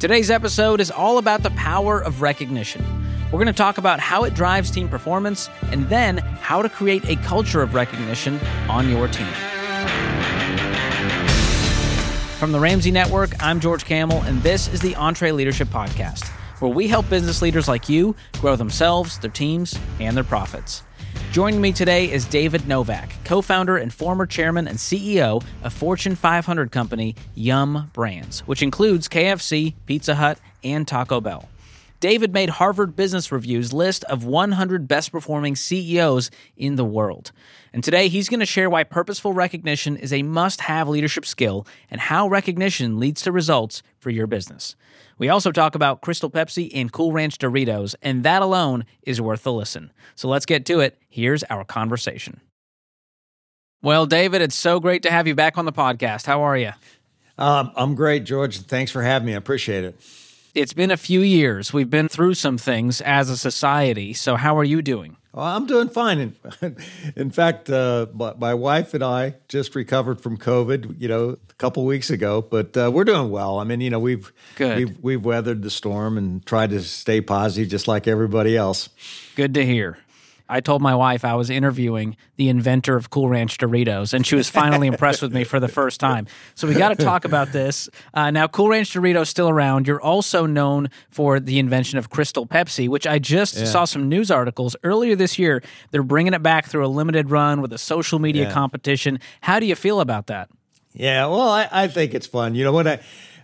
Today's episode is all about the power of recognition. We're going to talk about how it drives team performance and then how to create a culture of recognition on your team. From the Ramsey Network, I'm George Kamel, and this is the EntreLeadership Podcast, where we help business leaders like you grow themselves, their teams, and their profits. Joining me today is David Novak, co founder and former chairman and CEO of Fortune 500 company Yum Brands, which includes KFC, Pizza Hut, and Taco Bell. David made Harvard Business Review's list of 100 best performing CEOs in the world. And today he's going to share why purposeful recognition is a must have leadership skill and how recognition leads to results for your business. We also talk about Crystal Pepsi and Cool Ranch Doritos, and that alone is worth a listen. So let's get to it. Here's our conversation. Well, David, it's so great to have you back on the podcast. How are you? Um, I'm great, George. Thanks for having me. I appreciate it. It's been a few years. We've been through some things as a society. So, how are you doing? Well, I'm doing fine. In, in fact, uh, my wife and I just recovered from COVID, you know, a couple weeks ago, but uh, we're doing well. I mean, you know, we've, Good. we've we've weathered the storm and tried to stay positive, just like everybody else. Good to hear. I told my wife I was interviewing the inventor of Cool Ranch Doritos, and she was finally impressed with me for the first time. So we got to talk about this. Uh, now, Cool Ranch Doritos still around. You're also known for the invention of Crystal Pepsi, which I just yeah. saw some news articles earlier this year. They're bringing it back through a limited run with a social media yeah. competition. How do you feel about that? Yeah, well, I, I think it's fun. You know, when I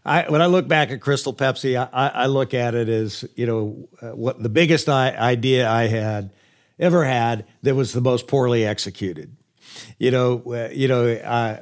I, when I look back at Crystal Pepsi, I, I look at it as you know uh, what the biggest I, idea I had ever had that was the most poorly executed. You know, uh, you know, uh,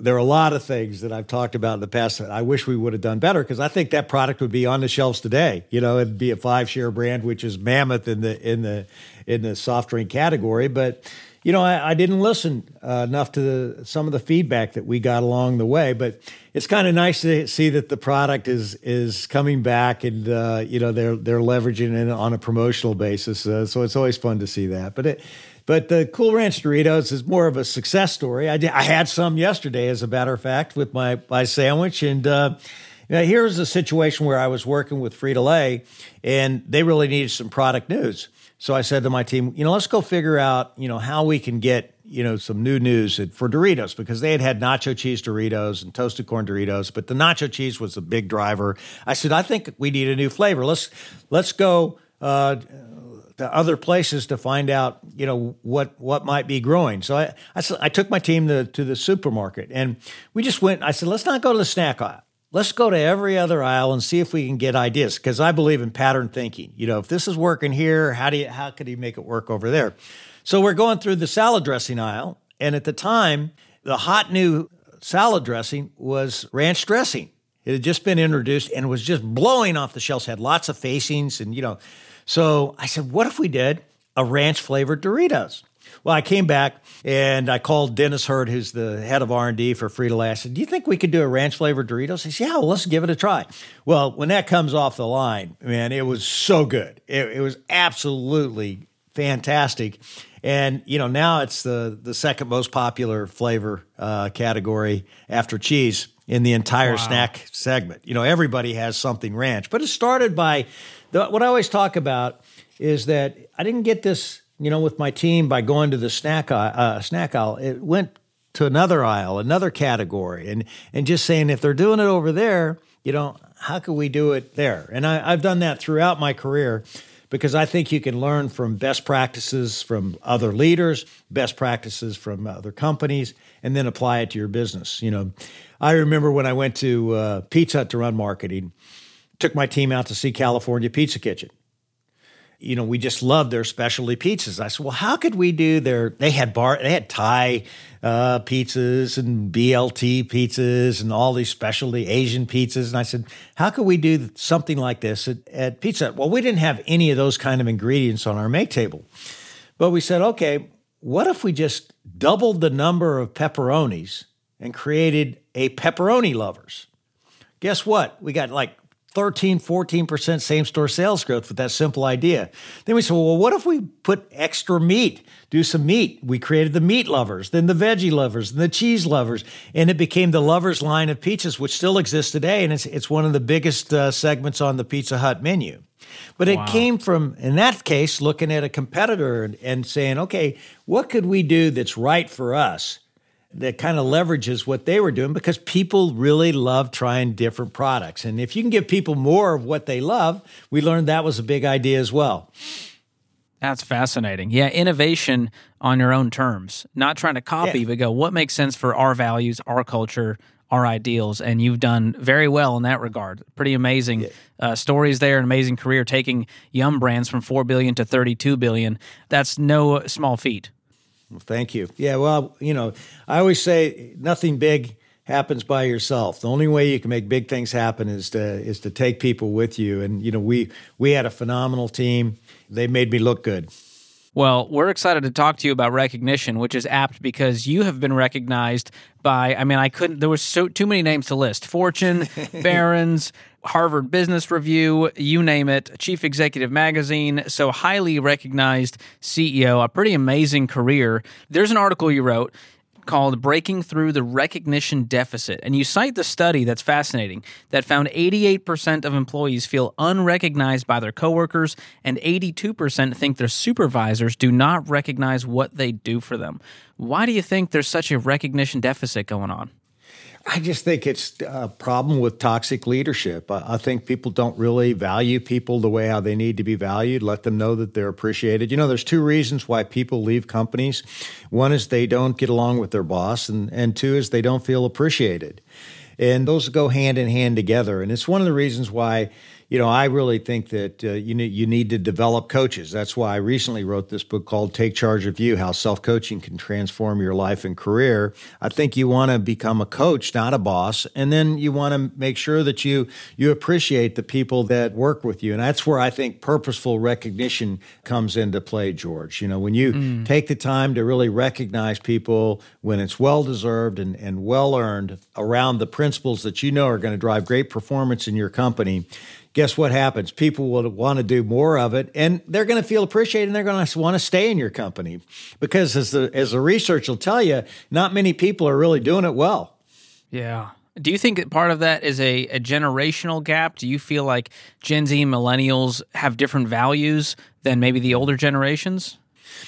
there are a lot of things that I've talked about in the past that I wish we would have done better because I think that product would be on the shelves today. You know, it'd be a five share brand, which is mammoth in the in the in the soft drink category, but you know, I, I didn't listen uh, enough to the, some of the feedback that we got along the way. But it's kind of nice to see that the product is is coming back, and uh, you know they're they're leveraging it on a promotional basis. Uh, so it's always fun to see that. But it, but the Cool Ranch Doritos is more of a success story. I did, I had some yesterday, as a matter of fact, with my my sandwich, and uh, here's a situation where I was working with Frito Lay, and they really needed some product news. So I said to my team, you know, let's go figure out, you know, how we can get, you know, some new news for Doritos because they had had nacho cheese Doritos and toasted corn Doritos, but the nacho cheese was a big driver. I said, I think we need a new flavor. Let's let's go uh, to other places to find out, you know, what what might be growing. So I I, I took my team to, to the supermarket and we just went. I said, let's not go to the snack aisle let's go to every other aisle and see if we can get ideas because I believe in pattern thinking. You know, if this is working here, how do you how could he make it work over there? So we're going through the salad dressing aisle, and at the time, the hot new salad dressing was ranch dressing. It had just been introduced and was just blowing off the shelves. Had lots of facings, and you know, so I said, what if we did a ranch flavored Doritos? Well, I came back and I called Dennis Hurd, who's the head of R&D for Frito Lay. I said, do you think we could do a ranch flavored Doritos? He said, yeah, well, let's give it a try. Well, when that comes off the line, man, it was so good. It, it was absolutely fantastic. And you know now it's the the second most popular flavor uh, category after cheese in the entire wow. snack segment. You know everybody has something ranch, but it started by the, what I always talk about is that I didn't get this you know, with my team by going to the snack aisle, uh, snack aisle. It went to another aisle, another category, and and just saying if they're doing it over there, you know, how can we do it there? And I, I've done that throughout my career because I think you can learn from best practices from other leaders, best practices from other companies, and then apply it to your business. You know, I remember when I went to uh, Pizza Hut to run marketing, took my team out to see California Pizza Kitchen you know, we just loved their specialty pizzas. I said, well, how could we do their? They had bar, they had Thai uh, pizzas and BLT pizzas and all these specialty Asian pizzas. And I said, how could we do something like this at, at Pizza? Well, we didn't have any of those kind of ingredients on our make table, but we said, okay, what if we just doubled the number of pepperonis and created a pepperoni lovers? Guess what? We got like 13, 14% same store sales growth with that simple idea. Then we said, well, what if we put extra meat, do some meat? We created the meat lovers, then the veggie lovers, and the cheese lovers. And it became the lovers line of pizzas, which still exists today. And it's, it's one of the biggest uh, segments on the Pizza Hut menu. But it wow. came from, in that case, looking at a competitor and, and saying, okay, what could we do that's right for us? That kind of leverages what they were doing because people really love trying different products. And if you can give people more of what they love, we learned that was a big idea as well. That's fascinating. Yeah, innovation on your own terms, not trying to copy, yeah. but go, what makes sense for our values, our culture, our ideals? And you've done very well in that regard. Pretty amazing yeah. uh, stories there, an amazing career taking Yum Brands from 4 billion to 32 billion. That's no small feat. Well, thank you. Yeah, well, you know, I always say nothing big happens by yourself. The only way you can make big things happen is to is to take people with you. And you know, we we had a phenomenal team. They made me look good. Well, we're excited to talk to you about recognition, which is apt because you have been recognized by, I mean, I couldn't, there was so too many names to list Fortune, Barron's, Harvard Business Review, you name it, Chief Executive Magazine. So, highly recognized CEO, a pretty amazing career. There's an article you wrote called Breaking Through the Recognition Deficit. And you cite the study that's fascinating that found 88% of employees feel unrecognized by their coworkers, and 82% think their supervisors do not recognize what they do for them. Why do you think there's such a recognition deficit going on? I just think it's a problem with toxic leadership. I think people don't really value people the way how they need to be valued. Let them know that they're appreciated. You know, there's two reasons why people leave companies. One is they don't get along with their boss, and, and two is they don't feel appreciated. And those go hand in hand together. And it's one of the reasons why you know, I really think that uh, you need you need to develop coaches. That's why I recently wrote this book called "Take Charge of You: How Self Coaching Can Transform Your Life and Career." I think you want to become a coach, not a boss, and then you want to make sure that you you appreciate the people that work with you, and that's where I think purposeful recognition comes into play, George. You know, when you mm. take the time to really recognize people when it's well deserved and, and well earned around the principles that you know are going to drive great performance in your company guess what happens? People will want to do more of it and they're going to feel appreciated and they're going to want to stay in your company because as the as the research will tell you, not many people are really doing it well. Yeah. Do you think that part of that is a, a generational gap? Do you feel like Gen Z and millennials have different values than maybe the older generations?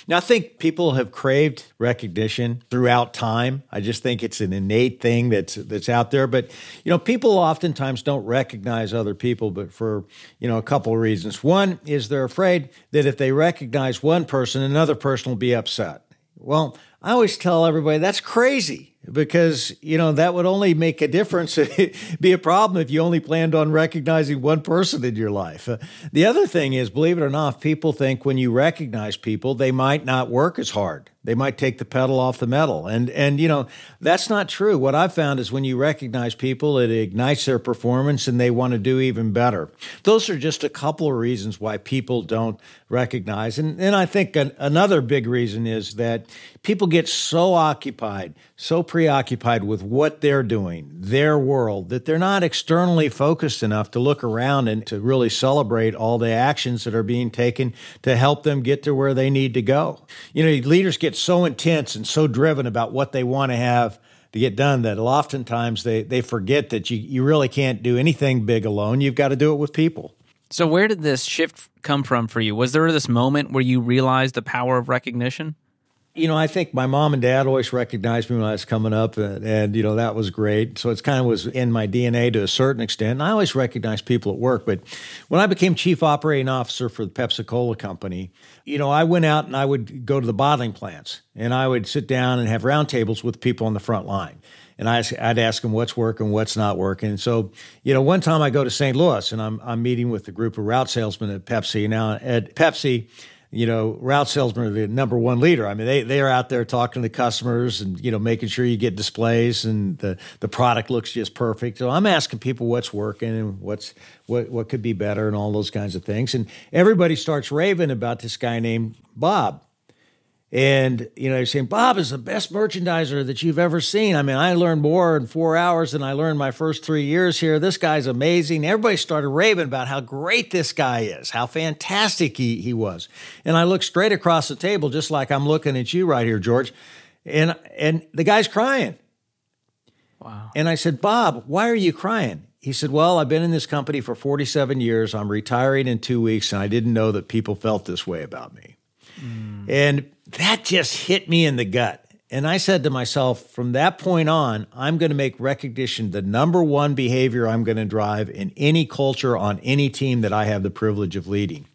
Now, I think people have craved recognition throughout time. I just think it's an innate thing that's that's out there. But you know, people oftentimes don't recognize other people, but for you know a couple of reasons. One is they're afraid that if they recognize one person, another person will be upset. Well, I always tell everybody that's crazy because you know that would only make a difference be a problem if you only planned on recognizing one person in your life. Uh, the other thing is believe it or not people think when you recognize people they might not work as hard. They might take the pedal off the metal. And and you know that's not true. What i've found is when you recognize people it ignites their performance and they want to do even better. Those are just a couple of reasons why people don't recognize and, and i think an, another big reason is that people get so occupied so preoccupied with what they're doing their world that they're not externally focused enough to look around and to really celebrate all the actions that are being taken to help them get to where they need to go you know leaders get so intense and so driven about what they want to have to get done that oftentimes they, they forget that you, you really can't do anything big alone. You've got to do it with people. So, where did this shift come from for you? Was there this moment where you realized the power of recognition? you know, I think my mom and dad always recognized me when I was coming up, and, and, you know that was great. So it's kind of was in my DNA to a certain extent. And I always recognized people at work, but when I became chief operating officer for the Pepsi Cola company, you know, I went out and I would go to the bottling plants, and I would sit down and have roundtables with people on the front line. And I, would ask them what's working, what's not working. So, you know, one time I go to St. Louis and I'm, I'm meeting with a group of route salesmen at Pepsi. Now, at Pepsi, you know, route salesmen are the number one leader. I mean, they they are out there talking to customers and you know making sure you get displays and the the product looks just perfect. So I'm asking people what's working and what's what what could be better and all those kinds of things. And everybody starts raving about this guy named Bob. And, you know, they're saying, Bob is the best merchandiser that you've ever seen. I mean, I learned more in four hours than I learned my first three years here. This guy's amazing. Everybody started raving about how great this guy is, how fantastic he, he was. And I looked straight across the table, just like I'm looking at you right here, George. And, and the guy's crying. Wow. And I said, Bob, why are you crying? He said, Well, I've been in this company for 47 years. I'm retiring in two weeks, and I didn't know that people felt this way about me. And that just hit me in the gut. And I said to myself, from that point on, I'm going to make recognition the number one behavior I'm going to drive in any culture on any team that I have the privilege of leading.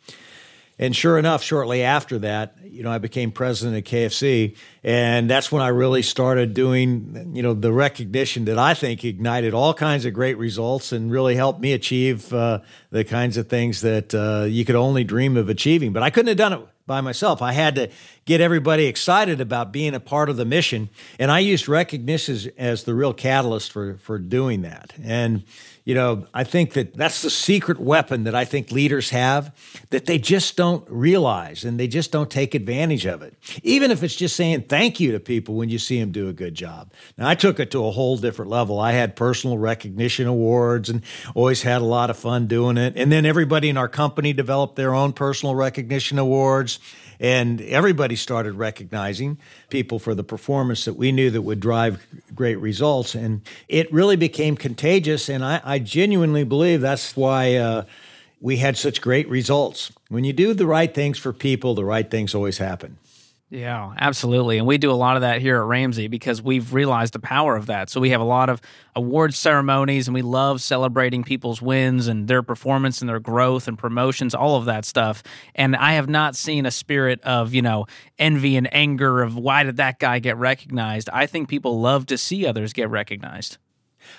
And sure enough, shortly after that, you know, I became president of KFC, and that's when I really started doing, you know, the recognition that I think ignited all kinds of great results and really helped me achieve uh, the kinds of things that uh, you could only dream of achieving. But I couldn't have done it by myself. I had to get everybody excited about being a part of the mission, and I used recognition as, as the real catalyst for for doing that. And you know, I think that that's the secret weapon that I think leaders have that they just don't realize and they just don't take advantage of it. Even if it's just saying thank you to people when you see them do a good job. Now, I took it to a whole different level. I had personal recognition awards and always had a lot of fun doing it. And then everybody in our company developed their own personal recognition awards. And everybody started recognizing people for the performance that we knew that would drive great results. And it really became contagious. And I, I genuinely believe that's why uh, we had such great results. When you do the right things for people, the right things always happen. Yeah, absolutely. And we do a lot of that here at Ramsey because we've realized the power of that. So we have a lot of award ceremonies and we love celebrating people's wins and their performance and their growth and promotions, all of that stuff. And I have not seen a spirit of, you know, envy and anger of why did that guy get recognized? I think people love to see others get recognized.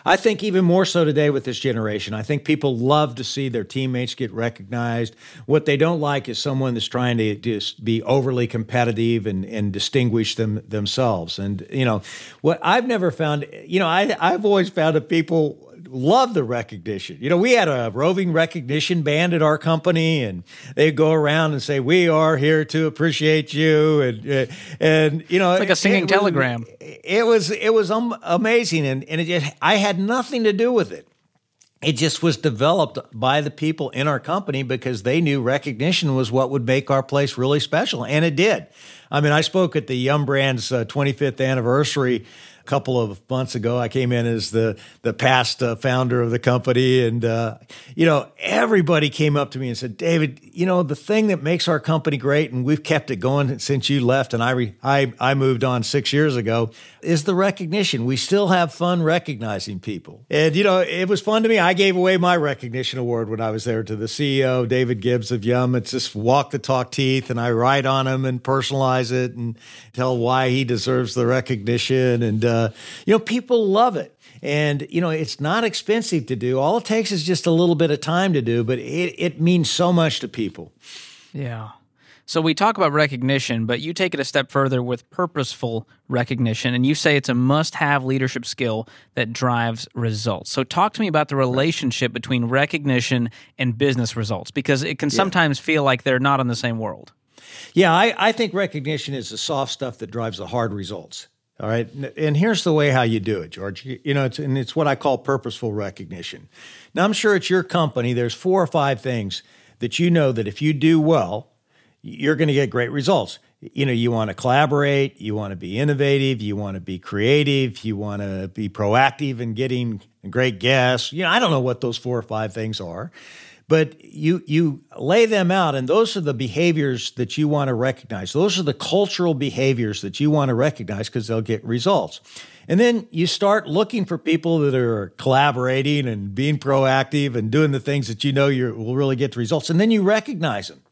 I think even more so today with this generation. I think people love to see their teammates get recognized. What they don't like is someone that's trying to just be overly competitive and, and distinguish them themselves. And you know, what I've never found, you know, I I've always found that people love the recognition. You know, we had a roving recognition band at our company, and they'd go around and say, "We are here to appreciate you," and uh, and you know, it's like a singing it telegram. Was, it was it was um, amazing, and and it just, I had nothing to do with it. It just was developed by the people in our company because they knew recognition was what would make our place really special, and it did. I mean, I spoke at the Yum Brands uh, 25th anniversary a couple of months ago. I came in as the the past uh, founder of the company, and uh, you know everybody came up to me and said, "David, you know the thing that makes our company great, and we've kept it going since you left, and I re- I I moved on six years ago, is the recognition. We still have fun recognizing people, and you know it was fun to me. I gave away my recognition award when I was there to the CEO David Gibbs of Yum. It's just walk the talk teeth, and I write on him and personalize it and tell why he deserves the recognition and. Uh, uh, you know, people love it. And, you know, it's not expensive to do. All it takes is just a little bit of time to do, but it, it means so much to people. Yeah. So we talk about recognition, but you take it a step further with purposeful recognition, and you say it's a must have leadership skill that drives results. So talk to me about the relationship between recognition and business results, because it can sometimes yeah. feel like they're not in the same world. Yeah, I, I think recognition is the soft stuff that drives the hard results. All right. And here's the way how you do it, George. You know, it's, and it's what I call purposeful recognition. Now, I'm sure at your company, there's four or five things that you know that if you do well, you're going to get great results. You know, you want to collaborate, you want to be innovative, you want to be creative, you want to be proactive in getting great guests. You know, I don't know what those four or five things are but you you lay them out and those are the behaviors that you want to recognize. Those are the cultural behaviors that you want to recognize because they'll get results. And then you start looking for people that are collaborating and being proactive and doing the things that you know you will really get the results and then you recognize them.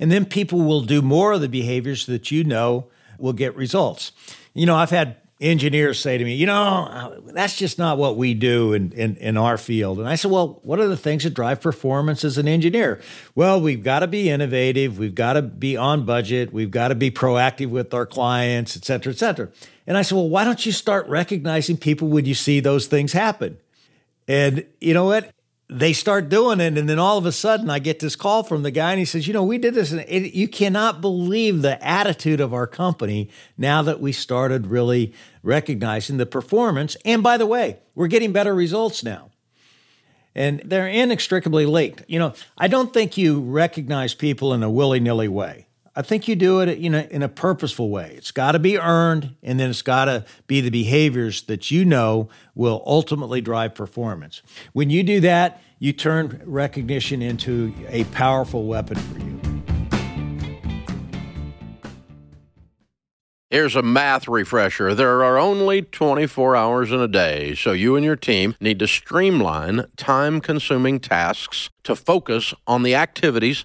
And then people will do more of the behaviors that you know will get results. You know i've had engineers say to me, you know, uh, that's just not what we do in, in, in, our field. And I said, well, what are the things that drive performance as an engineer? Well, we've got to be innovative. We've got to be on budget. We've got to be proactive with our clients, et cetera, et cetera. And I said, well, why don't you start recognizing people when you see those things happen? And you know what? They start doing it. And then all of a sudden, I get this call from the guy, and he says, You know, we did this. And it, you cannot believe the attitude of our company now that we started really recognizing the performance. And by the way, we're getting better results now. And they're inextricably linked. You know, I don't think you recognize people in a willy nilly way. I think you do it you know, in a purposeful way. It's got to be earned, and then it's got to be the behaviors that you know will ultimately drive performance. When you do that, you turn recognition into a powerful weapon for you. Here's a math refresher. There are only 24 hours in a day, so you and your team need to streamline time consuming tasks to focus on the activities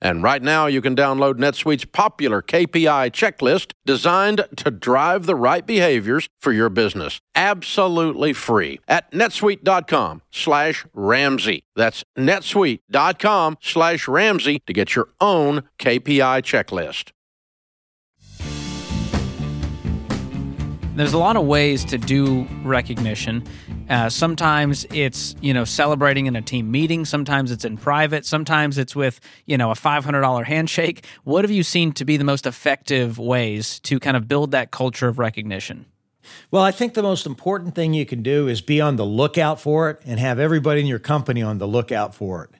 And right now, you can download NetSuite's popular KPI checklist designed to drive the right behaviors for your business. Absolutely free at netsuite.com slash Ramsey. That's netsuite.com slash Ramsey to get your own KPI checklist. There's a lot of ways to do recognition. Uh, sometimes it's you know celebrating in a team meeting. Sometimes it's in private. Sometimes it's with you know a $500 handshake. What have you seen to be the most effective ways to kind of build that culture of recognition? Well, I think the most important thing you can do is be on the lookout for it and have everybody in your company on the lookout for it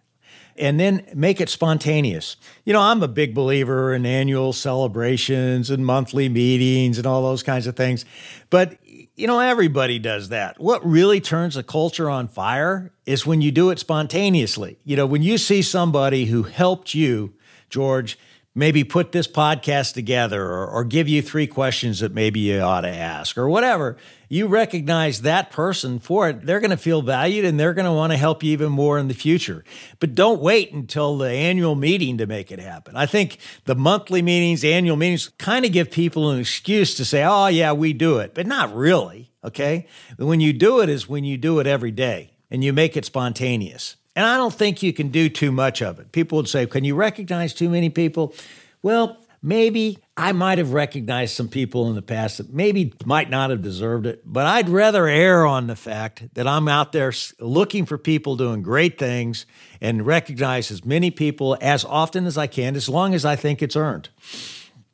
and then make it spontaneous. You know, I'm a big believer in annual celebrations and monthly meetings and all those kinds of things. But, you know, everybody does that. What really turns a culture on fire is when you do it spontaneously. You know, when you see somebody who helped you, George, maybe put this podcast together or, or, give you three questions that maybe you ought to ask or whatever, you recognize that person for it. They're going to feel valued and they're going to want to help you even more in the future. But don't wait until the annual meeting to make it happen. I think the monthly meetings, annual meetings kind of give people an excuse to say, oh, yeah, we do it, but not really. Okay. When you do it is when you do it every day and you make it spontaneous. And I don't think you can do too much of it. People would say, Can you recognize too many people? Well, maybe I might have recognized some people in the past that maybe might not have deserved it, but I'd rather err on the fact that I'm out there looking for people doing great things and recognize as many people as often as I can, as long as I think it's earned.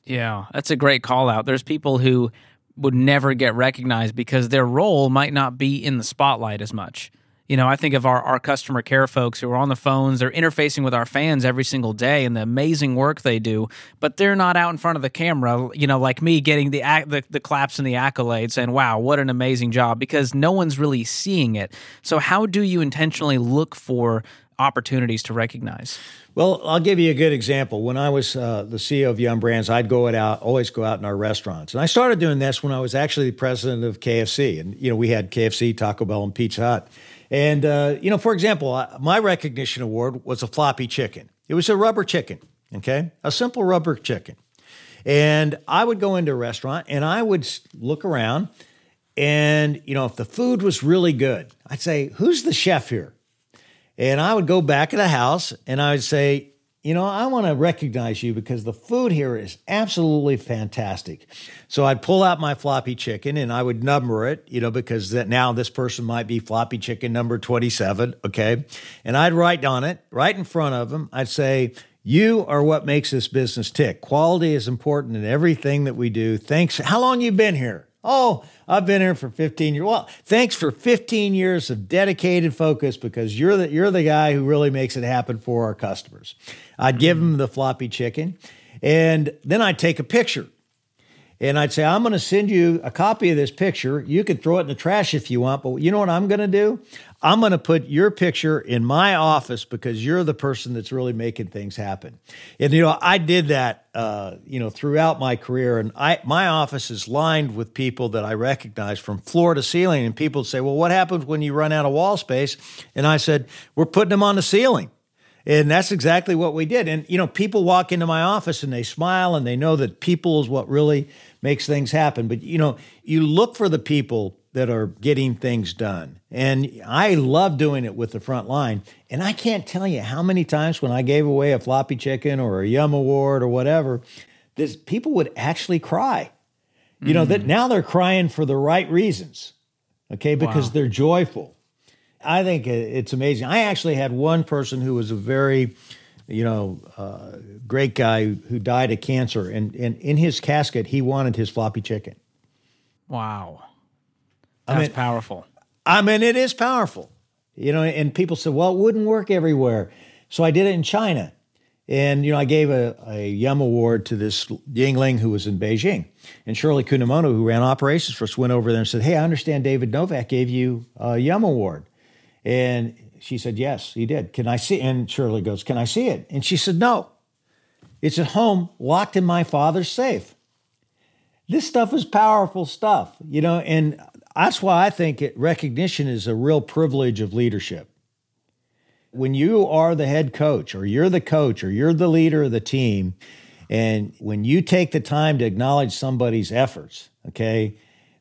Yeah, that's a great call out. There's people who would never get recognized because their role might not be in the spotlight as much. You know, I think of our, our customer care folks who are on the phones, they're interfacing with our fans every single day and the amazing work they do, but they're not out in front of the camera, you know, like me getting the, the, the claps and the accolades and wow, what an amazing job, because no one's really seeing it. So, how do you intentionally look for opportunities to recognize? Well, I'll give you a good example. When I was uh, the CEO of Yum Brands, I'd go out, always go out in our restaurants, and I started doing this when I was actually the president of KFC, and you know we had KFC, Taco Bell, and Pizza Hut. And, uh, you know, for example, my recognition award was a floppy chicken. It was a rubber chicken, okay? A simple rubber chicken. And I would go into a restaurant and I would look around and, you know, if the food was really good, I'd say, who's the chef here? And I would go back to the house and I would say, you know, I want to recognize you because the food here is absolutely fantastic. So I'd pull out my floppy chicken and I would number it, you know, because that now this person might be floppy chicken number 27, okay? And I'd write on it right in front of them. I'd say, you are what makes this business tick. Quality is important in everything that we do. Thanks. How long you been here? Oh, I've been here for 15 years. Well, thanks for 15 years of dedicated focus because you're the you're the guy who really makes it happen for our customers. I'd give mm-hmm. them the floppy chicken, and then I'd take a picture. And I'd say, I'm going to send you a copy of this picture. You can throw it in the trash if you want, but you know what I'm going to do? I'm going to put your picture in my office because you're the person that's really making things happen. And you know, I did that, uh, you know, throughout my career, and I my office is lined with people that I recognize from floor to ceiling. And people say, "Well, what happens when you run out of wall space?" And I said, "We're putting them on the ceiling." And that's exactly what we did. And you know, people walk into my office and they smile and they know that people is what really makes things happen. But you know, you look for the people that are getting things done. And I love doing it with the front line. And I can't tell you how many times when I gave away a floppy chicken or a Yum Award or whatever, this people would actually cry. You mm. know, that mm. now they're crying for the right reasons. Okay, because wow. they're joyful. I think it's amazing. I actually had one person who was a very, you know, uh, great guy who died of cancer, and, and in his casket, he wanted his floppy chicken. Wow. That's I mean, powerful. I mean, it is powerful. You know, and people said, well, it wouldn't work everywhere. So I did it in China. And, you know, I gave a, a Yum Award to this Yingling who was in Beijing. And Shirley Kunamono, who ran operations for us, went over there and said, Hey, I understand David Novak gave you a Yum Award. And she said, Yes, he did. Can I see? And Shirley goes, Can I see it? And she said, No. It's at home, locked in my father's safe. This stuff is powerful stuff, you know, and that's why I think it, recognition is a real privilege of leadership. When you are the head coach, or you're the coach, or you're the leader of the team, and when you take the time to acknowledge somebody's efforts, okay,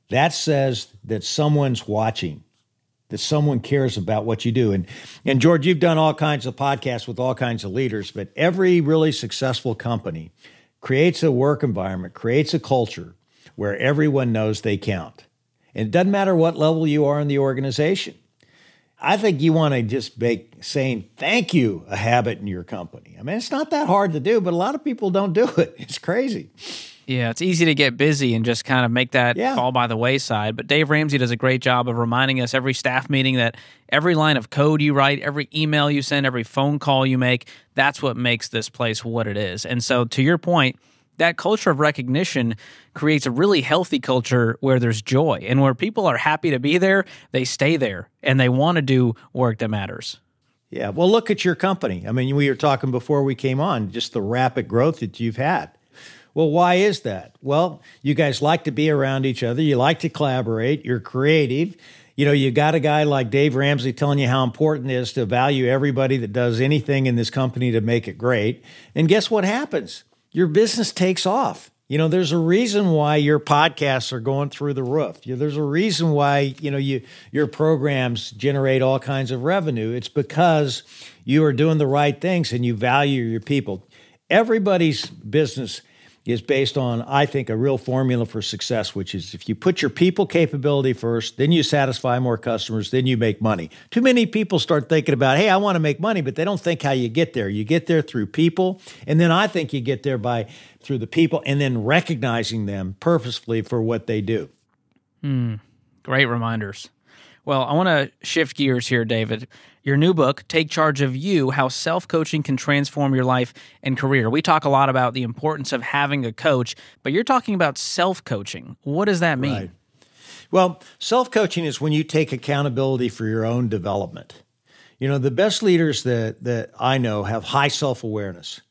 that says that someone's watching, that someone cares about what you do. And and George, you've done all kinds of podcasts with all kinds of leaders, but every really successful company creates a work environment, creates a culture where everyone knows they count. And it doesn't matter what level you are in the organization. I think you want to just make saying thank you a habit in your company. I mean, it's not that hard to do, but a lot of people don't do it. It's crazy. Yeah, it's easy to get busy and just kind of make that yeah. fall by the wayside. But Dave Ramsey does a great job of reminding us every staff meeting that every line of code you write, every email you send, every phone call you make, that's what makes this place what it is. And so, to your point, that culture of recognition creates a really healthy culture where there's joy and where people are happy to be there, they stay there and they want to do work that matters. Yeah. Well, look at your company. I mean, we were talking before we came on, just the rapid growth that you've had. Well, why is that? Well, you guys like to be around each other, you like to collaborate, you're creative. You know, you got a guy like Dave Ramsey telling you how important it is to value everybody that does anything in this company to make it great. And guess what happens? Your business takes off. You know, there's a reason why your podcasts are going through the roof. There's a reason why, you know, you your programs generate all kinds of revenue. It's because you are doing the right things and you value your people. Everybody's business is based on, I think, a real formula for success, which is if you put your people capability first, then you satisfy more customers, then you make money. Too many people start thinking about, hey, I want to make money, but they don't think how you get there. You get there through people, and then I think you get there by through the people and then recognizing them purposefully for what they do. Hmm. Great reminders. Well, I want to shift gears here, David. Your new book, Take Charge of You How Self Coaching Can Transform Your Life and Career. We talk a lot about the importance of having a coach, but you're talking about self coaching. What does that mean? Right. Well, self coaching is when you take accountability for your own development. You know, the best leaders that, that I know have high self awareness.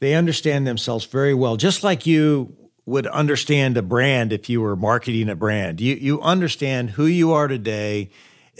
They understand themselves very well, just like you would understand a brand if you were marketing a brand. You, you understand who you are today,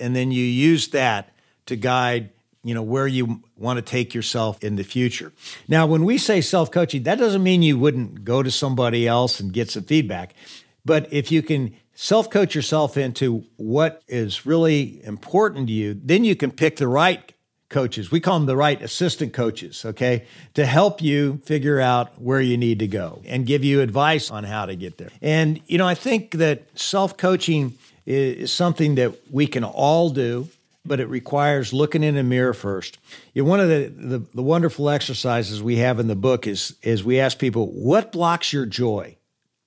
and then you use that to guide you know where you want to take yourself in the future. Now, when we say self-coaching, that doesn't mean you wouldn't go to somebody else and get some feedback. But if you can self-coach yourself into what is really important to you, then you can pick the right coaches. We call them the right assistant coaches, okay, to help you figure out where you need to go and give you advice on how to get there. And you know, I think that self-coaching is something that we can all do but it requires looking in a mirror first. You know, one of the, the, the wonderful exercises we have in the book is is we ask people, what blocks your joy?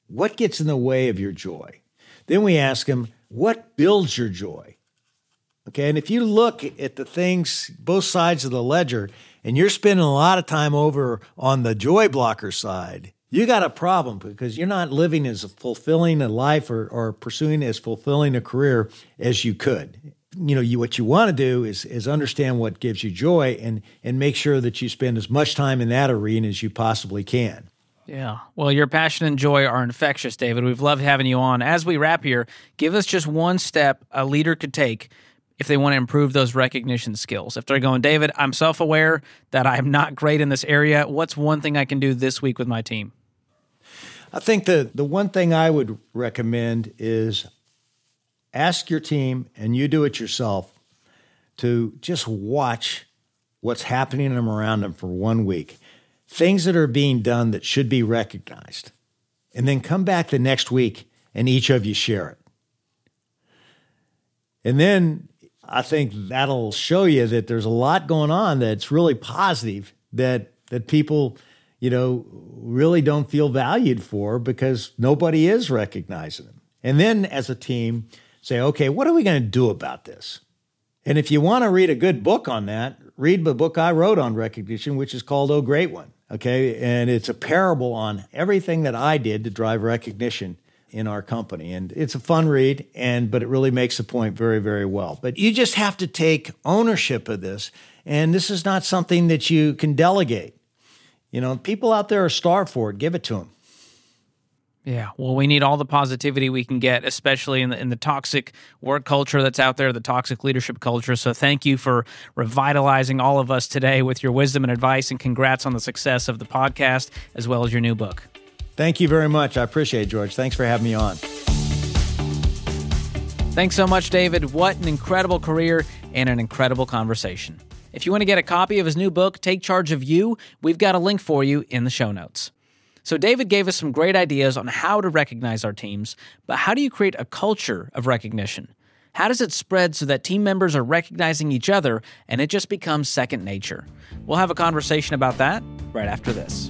What gets in the way of your joy? Then we ask them, what builds your joy? Okay, and if you look at the things, both sides of the ledger, and you're spending a lot of time over on the joy blocker side, you got a problem because you're not living as fulfilling a life or, or pursuing as fulfilling a career as you could. You know, you what you want to do is is understand what gives you joy and and make sure that you spend as much time in that arena as you possibly can. Yeah. Well, your passion and joy are infectious, David. We've loved having you on. As we wrap here, give us just one step a leader could take if they want to improve those recognition skills. If they're going, David, I'm self aware that I'm not great in this area. What's one thing I can do this week with my team? I think the, the one thing I would recommend is ask your team, and you do it yourself, to just watch what's happening around them for one week. Things that are being done that should be recognized. And then come back the next week and each of you share it. And then I think that'll show you that there's a lot going on that's really positive that that people, you know, really don't feel valued for because nobody is recognizing them. And then as a team, say, okay, what are we going to do about this? And if you want to read a good book on that, read the book I wrote on recognition, which is called Oh Great One. Okay. And it's a parable on everything that I did to drive recognition in our company. And it's a fun read, and but it really makes the point very, very well. But you just have to take ownership of this. And this is not something that you can delegate. You know, people out there are starved for it. Give it to them. Yeah, well, we need all the positivity we can get, especially in the in the toxic work culture that's out there, the toxic leadership culture. So, thank you for revitalizing all of us today with your wisdom and advice, and congrats on the success of the podcast as well as your new book. Thank you very much. I appreciate it, George. Thanks for having me on. Thanks so much, David. What an incredible career and an incredible conversation. If you want to get a copy of his new book, Take Charge of You, we've got a link for you in the show notes. So, David gave us some great ideas on how to recognize our teams, but how do you create a culture of recognition? How does it spread so that team members are recognizing each other and it just becomes second nature? We'll have a conversation about that right after this.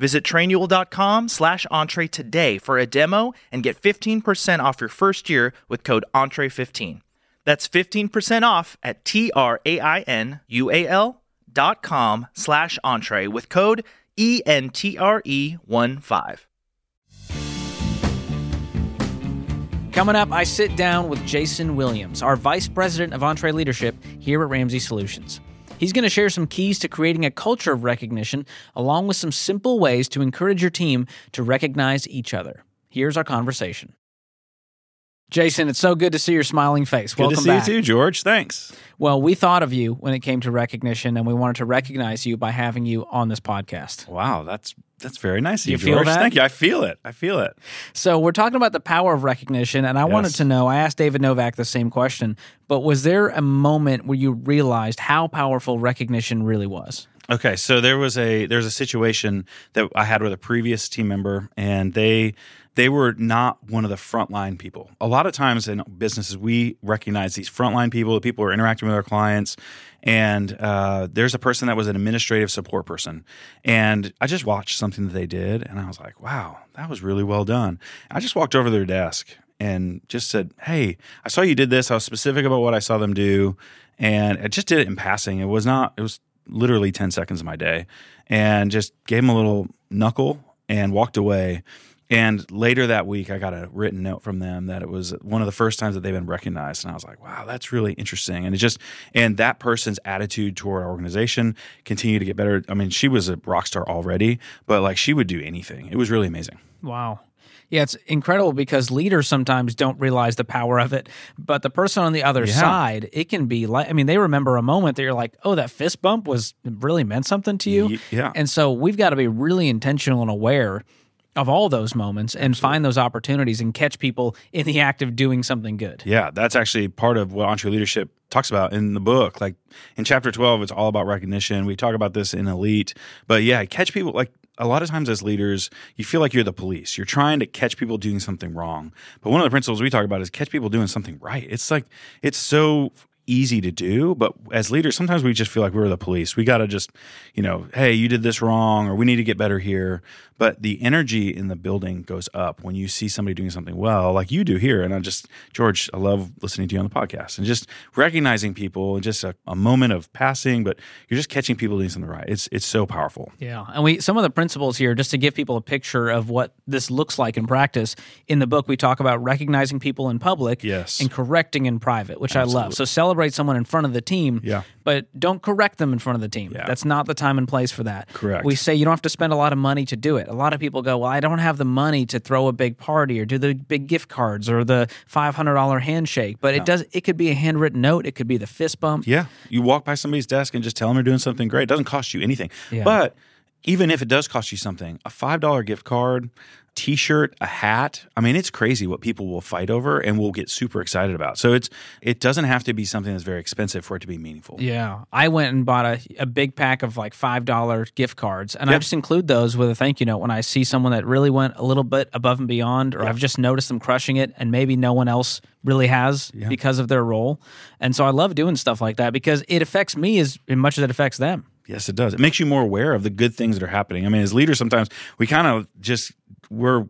Visit trainual.com slash entree today for a demo and get 15% off your first year with code entree15. That's 15% off at T-R-A-I-N-U-A-L dot com slash entree with code E-N-T-R-E-1-5. Coming up, I sit down with Jason Williams, our Vice President of EntreLeadership here at Ramsey Solutions. He's going to share some keys to creating a culture of recognition, along with some simple ways to encourage your team to recognize each other. Here's our conversation. Jason, it's so good to see your smiling face. Good Welcome to see back. you too, George. Thanks. Well, we thought of you when it came to recognition, and we wanted to recognize you by having you on this podcast. Wow, that's that's very nice of You you, feel George. that? Thank you. I feel it. I feel it. So we're talking about the power of recognition, and I wanted to know. I asked David Novak the same question, but was there a moment where you realized how powerful recognition really was? Okay, so there was a there's a situation that I had with a previous team member, and they they were not one of the frontline people. A lot of times in businesses, we recognize these frontline people, the people who are interacting with our clients, and uh, there's a person that was an administrative support person, and I just watched something that they did, and I was like, wow, that was really well done. I just walked over to their desk and just said, hey, I saw you did this. I was specific about what I saw them do, and I just did it in passing. It was not. It was literally 10 seconds of my day and just gave them a little knuckle and walked away. And later that week, I got a written note from them that it was one of the first times that they've been recognized. And I was like, wow, that's really interesting. And it just, and that person's attitude toward our organization continued to get better. I mean, she was a rock star already, but like she would do anything. It was really amazing. Wow. Yeah, it's incredible because leaders sometimes don't realize the power of it. But the person on the other Yeah. side, it can be like, I mean, they remember a moment that you're like, oh, that fist bump was really meant something to you. Ye- yeah. And so we've got to be really intentional and aware of all those moments and find those opportunities and catch people in the act of doing something good. Yeah, that's actually part of what EntreLeadership talks about in the book. Like in chapter 12, it's all about recognition. We talk about this in Elite. But yeah, catch people like a lot of times as leaders, you feel like you're the police. You're trying to catch people doing something wrong. But one of the principles we talk about is catch people doing something right. It's like it's so easy to do, but as leaders, sometimes we just feel like we're the police. We got to just, you know, hey, you did this wrong or we need to get better here. But the energy in the building goes up when you see somebody doing something well, like you do here. And I just, George, I love listening to you on the podcast and just recognizing people and just a, a moment of passing, but you're just catching people doing something right. It's it's so powerful. Yeah, and we some of the principles here just to give people a picture of what this looks like in practice. In the book, we talk about recognizing people in public, Yes. and correcting in private, which I love. So celebrate someone in front of the team, Yeah. but don't correct them in front of the team. Yeah. That's not the time and place for that. Correct. We say you don't have to spend a lot of money to do it. A lot of people go, "Well, I don't have the money to throw a big party or do the big gift cards or the five hundred dollar handshake." But it does. It could be a handwritten note. It could be the fist bump. Yeah. You walk by somebody's desk and just tell them you're doing something great. It doesn't cost you anything. Yeah. But even if it does cost you something, a $5 gift card, t-shirt, a hat, I mean, it's crazy what people will fight over and will get super excited about. So it's it doesn't have to be something that's very expensive for it to be meaningful. Yeah, I went and bought a, a big pack of like five dollar gift cards, and I just include those with a thank you note when I see someone that really went a little bit above and beyond, or I've just noticed them crushing it, and maybe no one else really has because of their role. And so I love doing stuff like that because it affects me as much as it affects them. Yes, it does. It makes you more aware of the good things that are happening. I mean, as leaders, sometimes we kind of just we're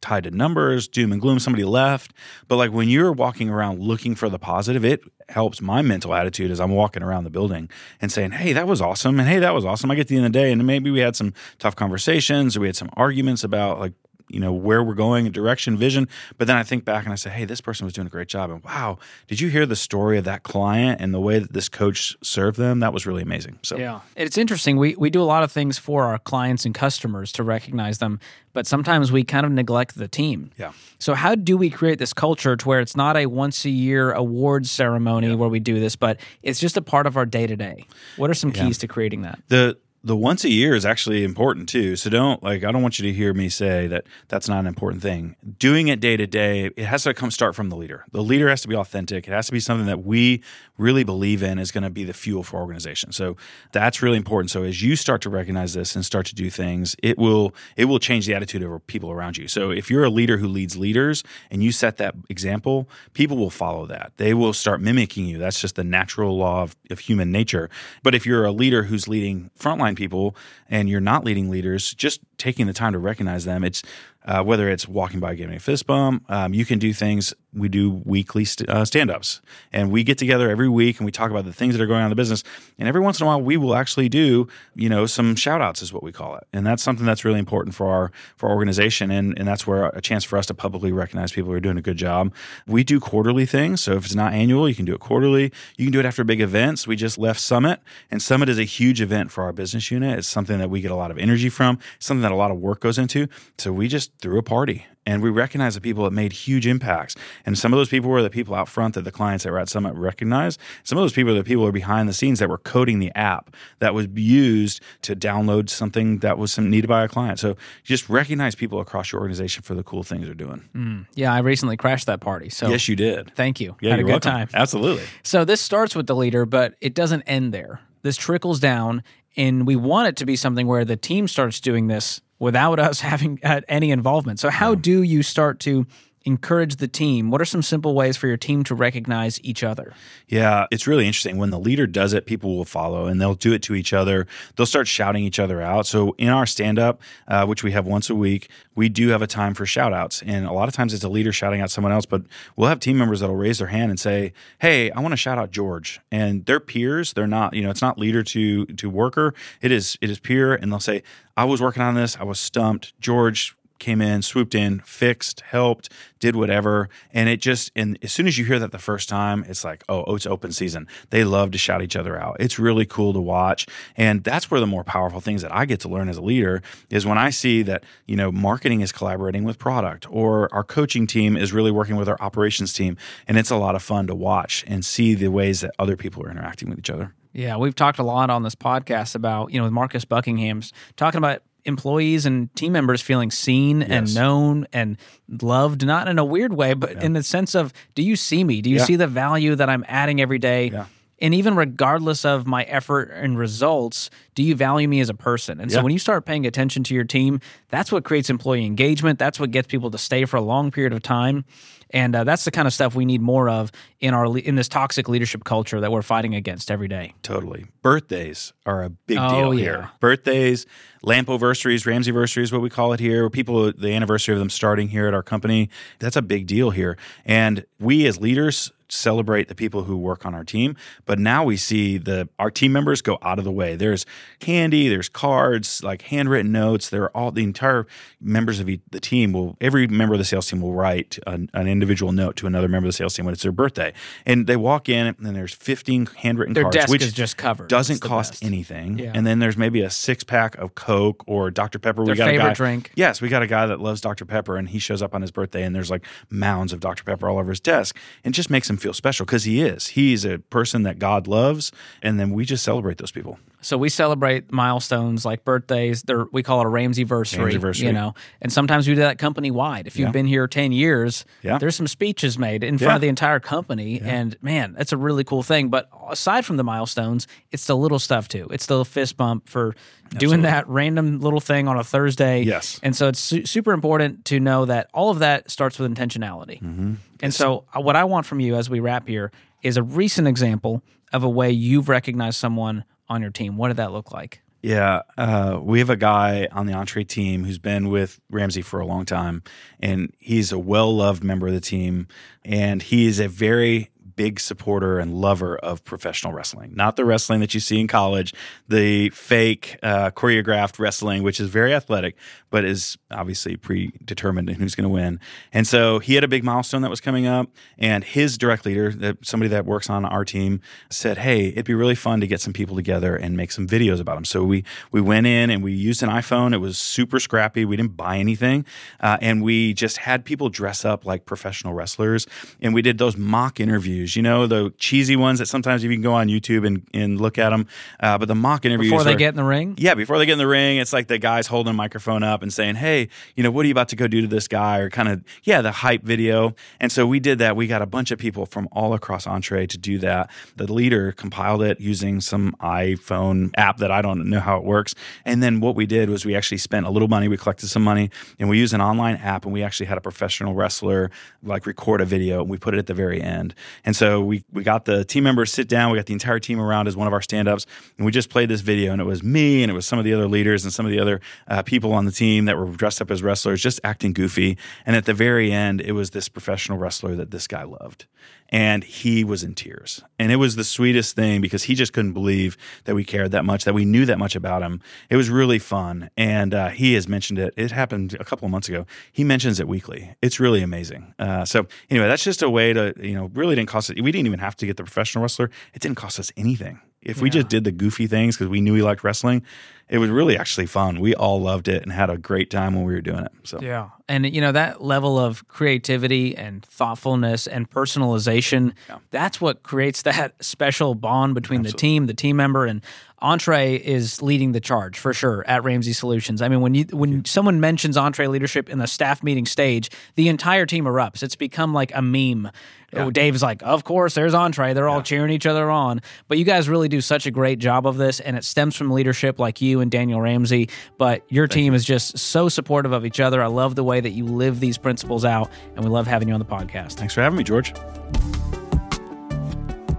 tied to numbers, doom and gloom. Somebody left, but like when you're walking around looking for the positive, it helps my mental attitude as I'm walking around the building and saying, "Hey, that was awesome," and "Hey, that was awesome." I get to the end of the day, and maybe we had some tough conversations, or we had some arguments about like you know where we're going direction vision but then i think back and i say hey this person was doing a great job and wow did you hear the story of that client and the way that this coach served them that was really amazing so Yeah. It's interesting. We we do a lot of things for our clients and customers to recognize them, but sometimes we kind of neglect the team. Yeah. So how do we create this culture to where it's not a once a year awards ceremony where we do this, but it's just a part of our day to day? What are some keys to creating that? the the once a year is actually important too. So don't like I don't want you to hear me say that that's not an important thing. Doing it day to day, it has to come start from the leader. The leader has to be authentic. It has to be something that we really believe in is going to be the fuel for organization. So that's really important. So as you start to recognize this and start to do things, it will it will change the attitude of people around you. So if you're a leader who leads leaders and you set that example, people will follow that. They will start mimicking you. That's just the natural law of, of human nature. But if you're a leader who's leading frontline people and you're not leading leaders, just taking the time to recognize them, it's uh, whether it's walking by giving a fist bump, um, you can do things. We do weekly st- uh, stand ups and we get together every week and we talk about the things that are going on in the business. And every once in a while, we will actually do, you know, some shout outs is what we call it. And that's something that's really important for our, for our organization. And, and that's where a chance for us to publicly recognize people who are doing a good job. We do quarterly things. So if it's not annual, you can do it quarterly. You can do it after big events. We just left Summit and Summit is a huge event for our business unit. It's something that we get a lot of energy from, something that a lot of work goes into. So we just threw a party and we recognize the people that made huge impacts. And some of those people were the people out front that the clients that were at Summit recognized. Some of those people are the people who are behind the scenes that were coding the app that was used to download something that was some needed by a client. So just recognize people across your organization for the cool things they're doing. Mm. Yeah, I recently crashed that party. So Yes, you did. thank you. Yeah, Had a good welcome. time. Absolutely. So this starts with the leader, but it doesn't end there. This trickles down, and we want it to be something where the team starts doing this without us having uh, any involvement. So how do you start to encourage the team? What are some simple ways for your team to recognize each other? Yeah, it's really interesting. When the leader does it, people will follow and they'll do it to each other. They'll start shouting each other out. So in our stand up, uh, which we have once a week, we do have a time for shout outs. And a lot of times it's a leader shouting out someone else, but we'll have team members that'll raise their hand and say, Hey, I want to shout out George. And they're peers. They're not, you know, it's not leader to to worker. It is it is peer. And they'll say, I was working on this. I was stumped. George came in, swooped in, fixed, helped, did whatever. And it just, and as soon as you hear that the first time, it's like, oh, oh, it's open season. They love to shout each other out. It's really cool to watch. And that's where the more powerful things that I get to learn as a leader is when I see that, you know, marketing is collaborating with product or our coaching team is really working with our operations team. And it's a lot of fun to watch and see the ways that other people are interacting with each other. Yeah, we've talked a lot on this podcast about, you know, with Marcus Buckingham's talking about employees and team members feeling seen yes. and known and loved, not in a weird way, but yeah. in the sense of, do you see me? Do you yeah. see the value that I'm adding every day? Yeah. And even regardless of my effort and results, do you value me as a person? And so when you start paying attention to your team, that's what creates employee engagement. That's what gets people to stay for a long period of time. And uh, that's the kind of stuff we need more of in our in this toxic leadership culture that we're fighting against every day. Totally. Birthdays are a big oh, deal here. Yeah. Birthdays, Lampoversaries, Ramsey is what we call it here. People, the anniversary of them starting here at our company, that's a big deal here. And we as leaders celebrate the people who work on our team. But now we see the our team members go out of the way. There's candy, there's cards, like handwritten notes. There are all the entire members of the team will every member of the sales team will write an, an, individual note to another member of the sales team when it's their birthday. And they walk in and there's 15 handwritten their cards, desk which is just covered. Doesn't cost best. anything. Yeah. And then there's maybe a six pack of Coke or Dr. Pepper. Their we got favorite a guy, drink. Yes, we got a guy that loves Dr. Pepper and he shows up on his birthday and there's like mounds of Dr. Pepper all over his desk. And just makes him feel special because he is. He's a person that God loves, and then we just celebrate those people. So we celebrate milestones like birthdays. They're, we call it a Ramsey versary, you know. And sometimes we do that company wide. If you've yeah. been here ten years, yeah. there's some speeches made in front yeah. of the entire company, and man, that's a really cool thing. But aside from the milestones, it's the little stuff too. It's the fist bump for Absolutely. doing that random little thing on a Thursday. Yes. And so it's su- super important to know that all of that starts with intentionality. Mm-hmm. And so uh, what I want from you as we wrap here is a recent example of a way you've recognized someone on your team. What did that look like? Yeah, uh, we have a guy on the Entre team who's been with Ramsey for a long time, and he's a well loved member of the team. And he is a very big supporter and lover of professional wrestling, not the wrestling that you see in college, the fake uh, choreographed wrestling, which is very athletic, but is obviously predetermined in who's going to win. And so he had a big milestone that was coming up, and his direct leader, somebody that works on our team, said, "Hey, it'd be really fun to get some people together and make some videos about him." So we we went in and we used an iPhone. It was super scrappy. We didn't buy anything, uh, and we just had people dress up like professional wrestlers, and we did those mock interviews interviews. You know, the cheesy ones that sometimes you can go on YouTube and, and look at them. Uh, but the mock interviews before they are, get in the ring. Yeah, before they get in the ring, it's like the guys holding a microphone up and saying, "Hey, you know, what are you about to go do to this guy?" Or kind of yeah, the hype video. And so we did that. We got a bunch of people from all across Entre to do that. The leader compiled it using some iPhone app that I don't know how it works. And then what we did was we actually spent a little money. We collected some money and we used an online app and we actually had a professional wrestler like record a video and we put it at the very end. And so we we got the team members sit down. We got the entire team around as one of our stand ups, and we just played this video. And it was me, and it was some of the other leaders and some of the other uh, people on the team that were dressed up as wrestlers, just acting goofy. And at the very end, it was this professional wrestler that this guy loved and he was in tears. And it was the sweetest thing because he just couldn't believe that we cared that much, that we knew that much about him. It was really fun. And uh, he has mentioned it. It happened a couple of months ago. He mentions it weekly. It's really amazing. Uh, so, anyway, that's just a way to, you know, really didn't cost us, we didn't even have to get the professional wrestler. It didn't cost us anything. If we just did the goofy things because we knew he liked wrestling, it was really actually fun. We all loved it and had a great time when we were doing it. So yeah, and you know that level of creativity and thoughtfulness and personalization, yeah. that's what creates that special bond between Absolutely. the team, the team member, and Entre is leading the charge for sure at Ramsey Solutions. I mean, when you when someone mentions EntreLeadership in the staff meeting stage, the entire team erupts. It's become like a meme. Yeah. Oh, Dave's like, of course, there's Entre. They're all cheering each other on. But you guys really do such a great job of this, and it stems from leadership like you and Daniel Ramsey. But your Thank team you. is just so supportive of each other. I love the way that you live these principles out, and we love having you on the podcast. Thanks for having me, George.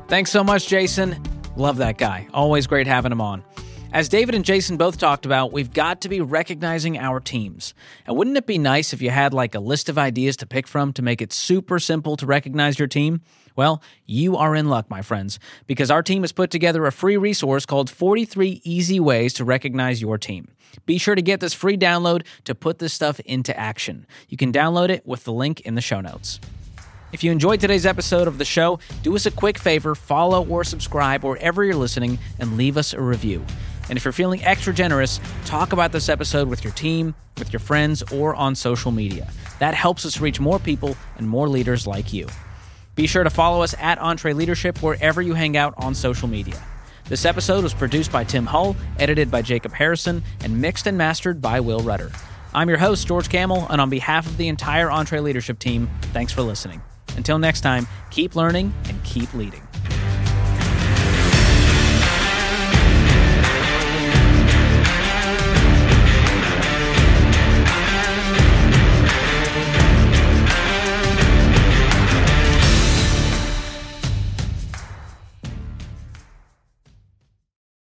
Thanks so much, Jason. Love that guy. Always great having him on. As David and Jason both talked about, we've got to be recognizing our teams. And wouldn't it be nice if you had like a list of ideas to pick from to make it super simple to recognize your team? Well, you are in luck, my friends, because our team has put together a free resource called 43 Easy Ways to Recognize Your Team. Be sure to get this free download to put this stuff into action. You can download it with the link in the show notes. If you enjoyed today's episode of the show, do us a quick favor, follow or subscribe wherever you're listening, and leave us a review. And if you're feeling extra generous, talk about this episode with your team, with your friends, or on social media. That helps us reach more people and more leaders like you. Be sure to follow us at EntreLeadership wherever you hang out on social media. This episode was produced by Tim Hull, edited by Jacob Harrison, and mixed and mastered by Will Rudder. I'm your host, George Kamel, and on behalf of the entire EntreLeadership team, thanks for listening. Until next time, keep learning and keep leading.